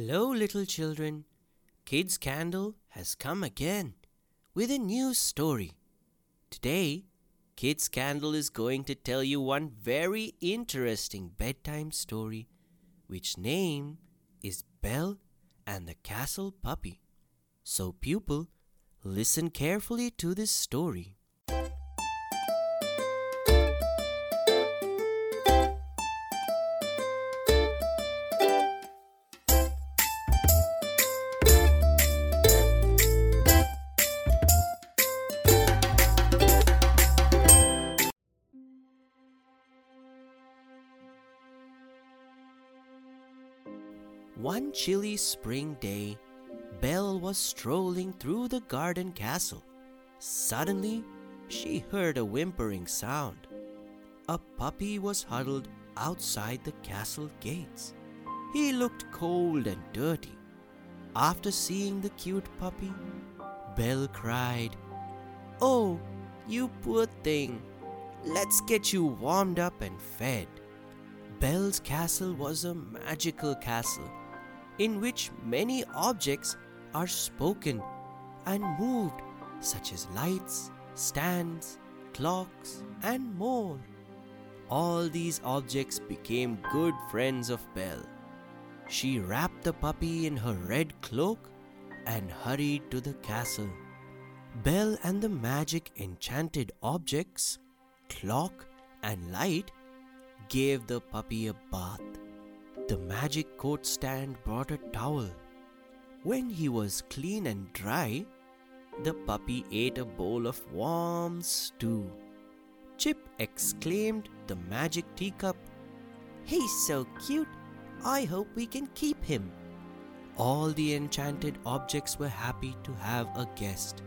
Hello, little children. Kids Candle has come again with a new story. Today, Kids Candle is going to tell you one very interesting bedtime story, which name is Belle and the Castle Puppy. So, pupil, listen carefully to this story. One chilly spring day, Belle was strolling through the garden castle. Suddenly, she heard a whimpering sound. A puppy was huddled outside the castle gates. He looked cold and dirty. After seeing the cute puppy, Belle cried, Oh, you poor thing! Let's get you warmed up and fed. Belle's castle was a magical castle in which many objects are spoken and moved, such as lights, stands, clocks, and more. All these objects became good friends of Belle. She wrapped the puppy in her red cloak and hurried to the castle. Belle and the magic enchanted objects, clock, and light gave the puppy a bath. The magic coat stand brought a towel. When he was clean and dry, the puppy ate a bowl of warm stew. Chip exclaimed the magic teacup, He's so cute! I hope we can keep him. All the enchanted objects were happy to have a guest.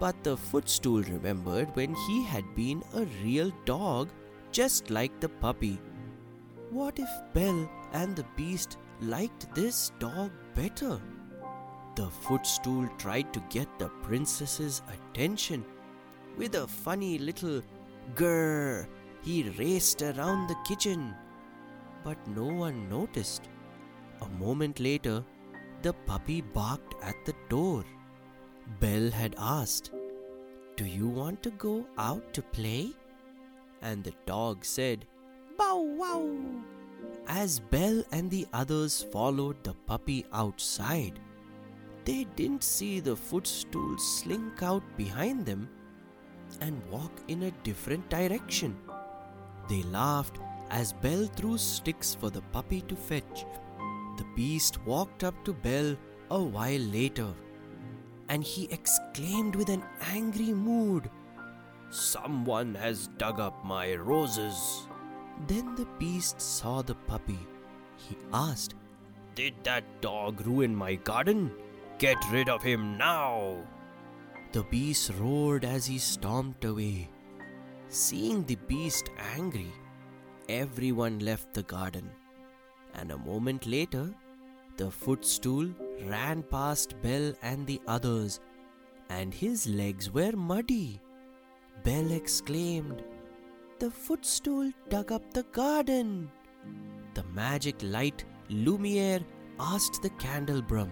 But the footstool remembered when he had been a real dog, just like the puppy. What if Belle and the beast liked this dog better? The footstool tried to get the princess's attention. With a funny little grrr, he raced around the kitchen. But no one noticed. A moment later, the puppy barked at the door. Belle had asked, Do you want to go out to play? And the dog said, Bow wow! As Belle and the others followed the puppy outside, they didn't see the footstool slink out behind them and walk in a different direction. They laughed as Belle threw sticks for the puppy to fetch. The beast walked up to Belle a while later and he exclaimed with an angry mood, Someone has dug up my roses. Then the beast saw the puppy. He asked, Did that dog ruin my garden? Get rid of him now! The beast roared as he stomped away. Seeing the beast angry, everyone left the garden. And a moment later, the footstool ran past Belle and the others, and his legs were muddy. Belle exclaimed, the footstool dug up the garden. The magic light Lumiere asked the candelabrum,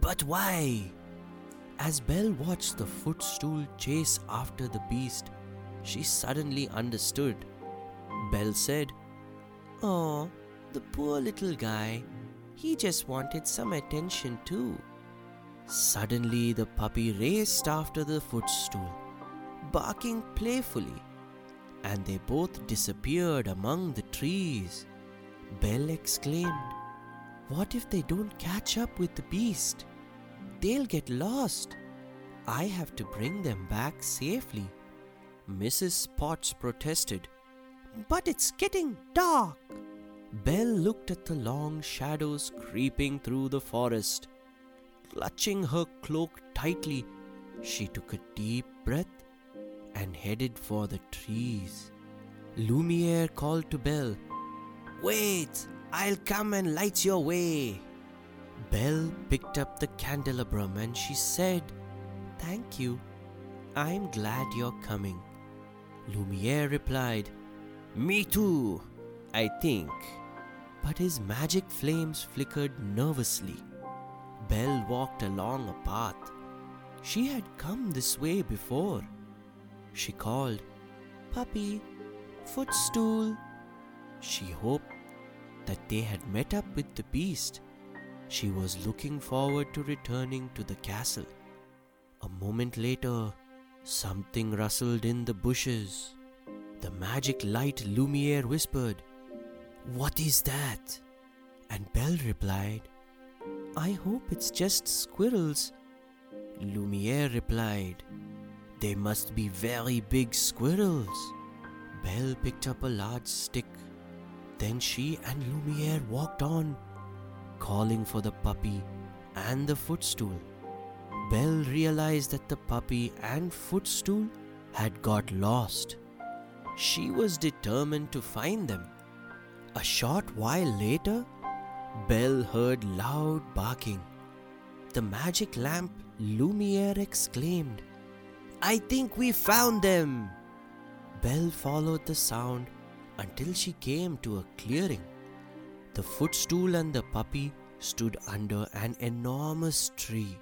But why? As Belle watched the footstool chase after the beast, she suddenly understood. Belle said, Oh, the poor little guy. He just wanted some attention too. Suddenly, the puppy raced after the footstool, barking playfully and they both disappeared among the trees. Belle exclaimed, What if they don't catch up with the beast? They'll get lost. I have to bring them back safely. Mrs. Potts protested, But it's getting dark. Belle looked at the long shadows creeping through the forest. Clutching her cloak tightly, she took a deep breath and headed for the trees. Lumiere called to Belle, Wait, I'll come and light your way. Belle picked up the candelabrum and she said, Thank you. I'm glad you're coming. Lumiere replied, Me too, I think. but his magic flames flickered nervously. Belle walked along a path. She had come this way before. She called, Puppy, footstool. She hoped that they had met up with the beast. She was looking forward to returning to the castle. A moment later, something rustled in the bushes. The magic light Lumiere whispered, What is that? And Belle replied, I hope it's just squirrels. Lumiere replied, They must be very big squirrels. Belle picked up a large stick. Then she and Lumiere walked on, calling for the puppy and the footstool. Belle realized that the puppy and footstool had got lost. She was determined to find them. A short while later, Belle heard loud barking. The magic lamp Lumiere exclaimed, I think we found them! Belle followed the sound until she came to a clearing. The footstool and the puppy stood under an enormous tree.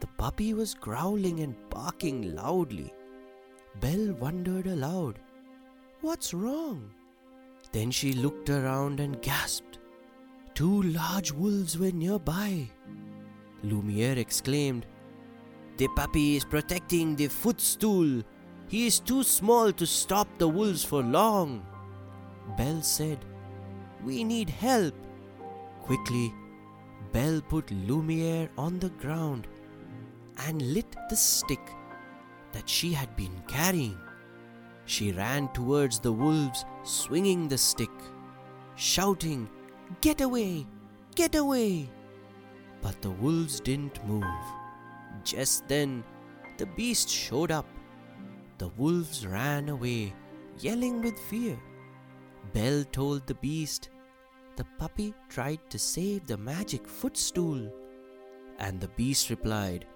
The puppy was growling and barking loudly. Belle wondered aloud, What's wrong? Then she looked around and gasped. Two large wolves were nearby. Lumiere exclaimed, The puppy is protecting the footstool. He is too small to stop the wolves for long. Belle said, We need help. Quickly, Belle put Lumiere on the ground and lit the stick that she had been carrying. She ran towards the wolves, swinging the stick, shouting, Get away! Get away! But the wolves didn't move. Just then, the beast showed up. The wolves ran away, yelling with fear. Belle told the beast the puppy tried to save the magic footstool. And the beast replied,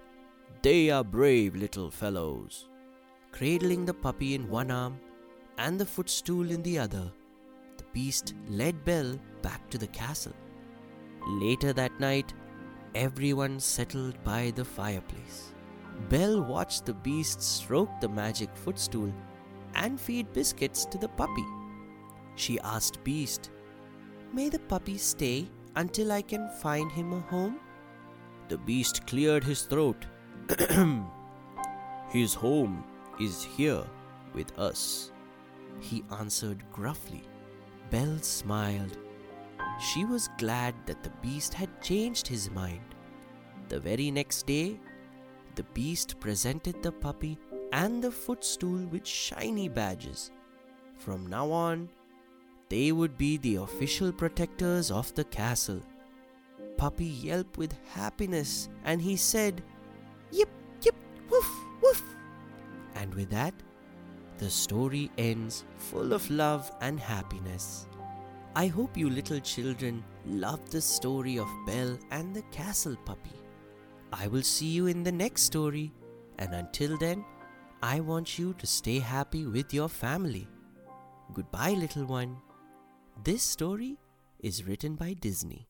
They are brave little fellows. Cradling the puppy in one arm and the footstool in the other, the beast led Belle back to the castle. Later that night, everyone settled by the fireplace. Belle watched the beast stroke the magic footstool and feed biscuits to the puppy. She asked Beast, May the puppy stay until I can find him a home? The beast cleared his throat. his home is here with us, he answered gruffly. Belle smiled. She was glad that the beast had changed his mind. The very next day, the beast presented the puppy and the footstool with shiny badges. From now on, they would be the official protectors of the castle. Puppy yelped with happiness and he said, Yip, yip, woof, woof. And with that, the story ends full of love and happiness. I hope you little children love the story of Belle and the castle puppy. I will see you in the next story, and until then, I want you to stay happy with your family. Goodbye, little one. This story is written by Disney.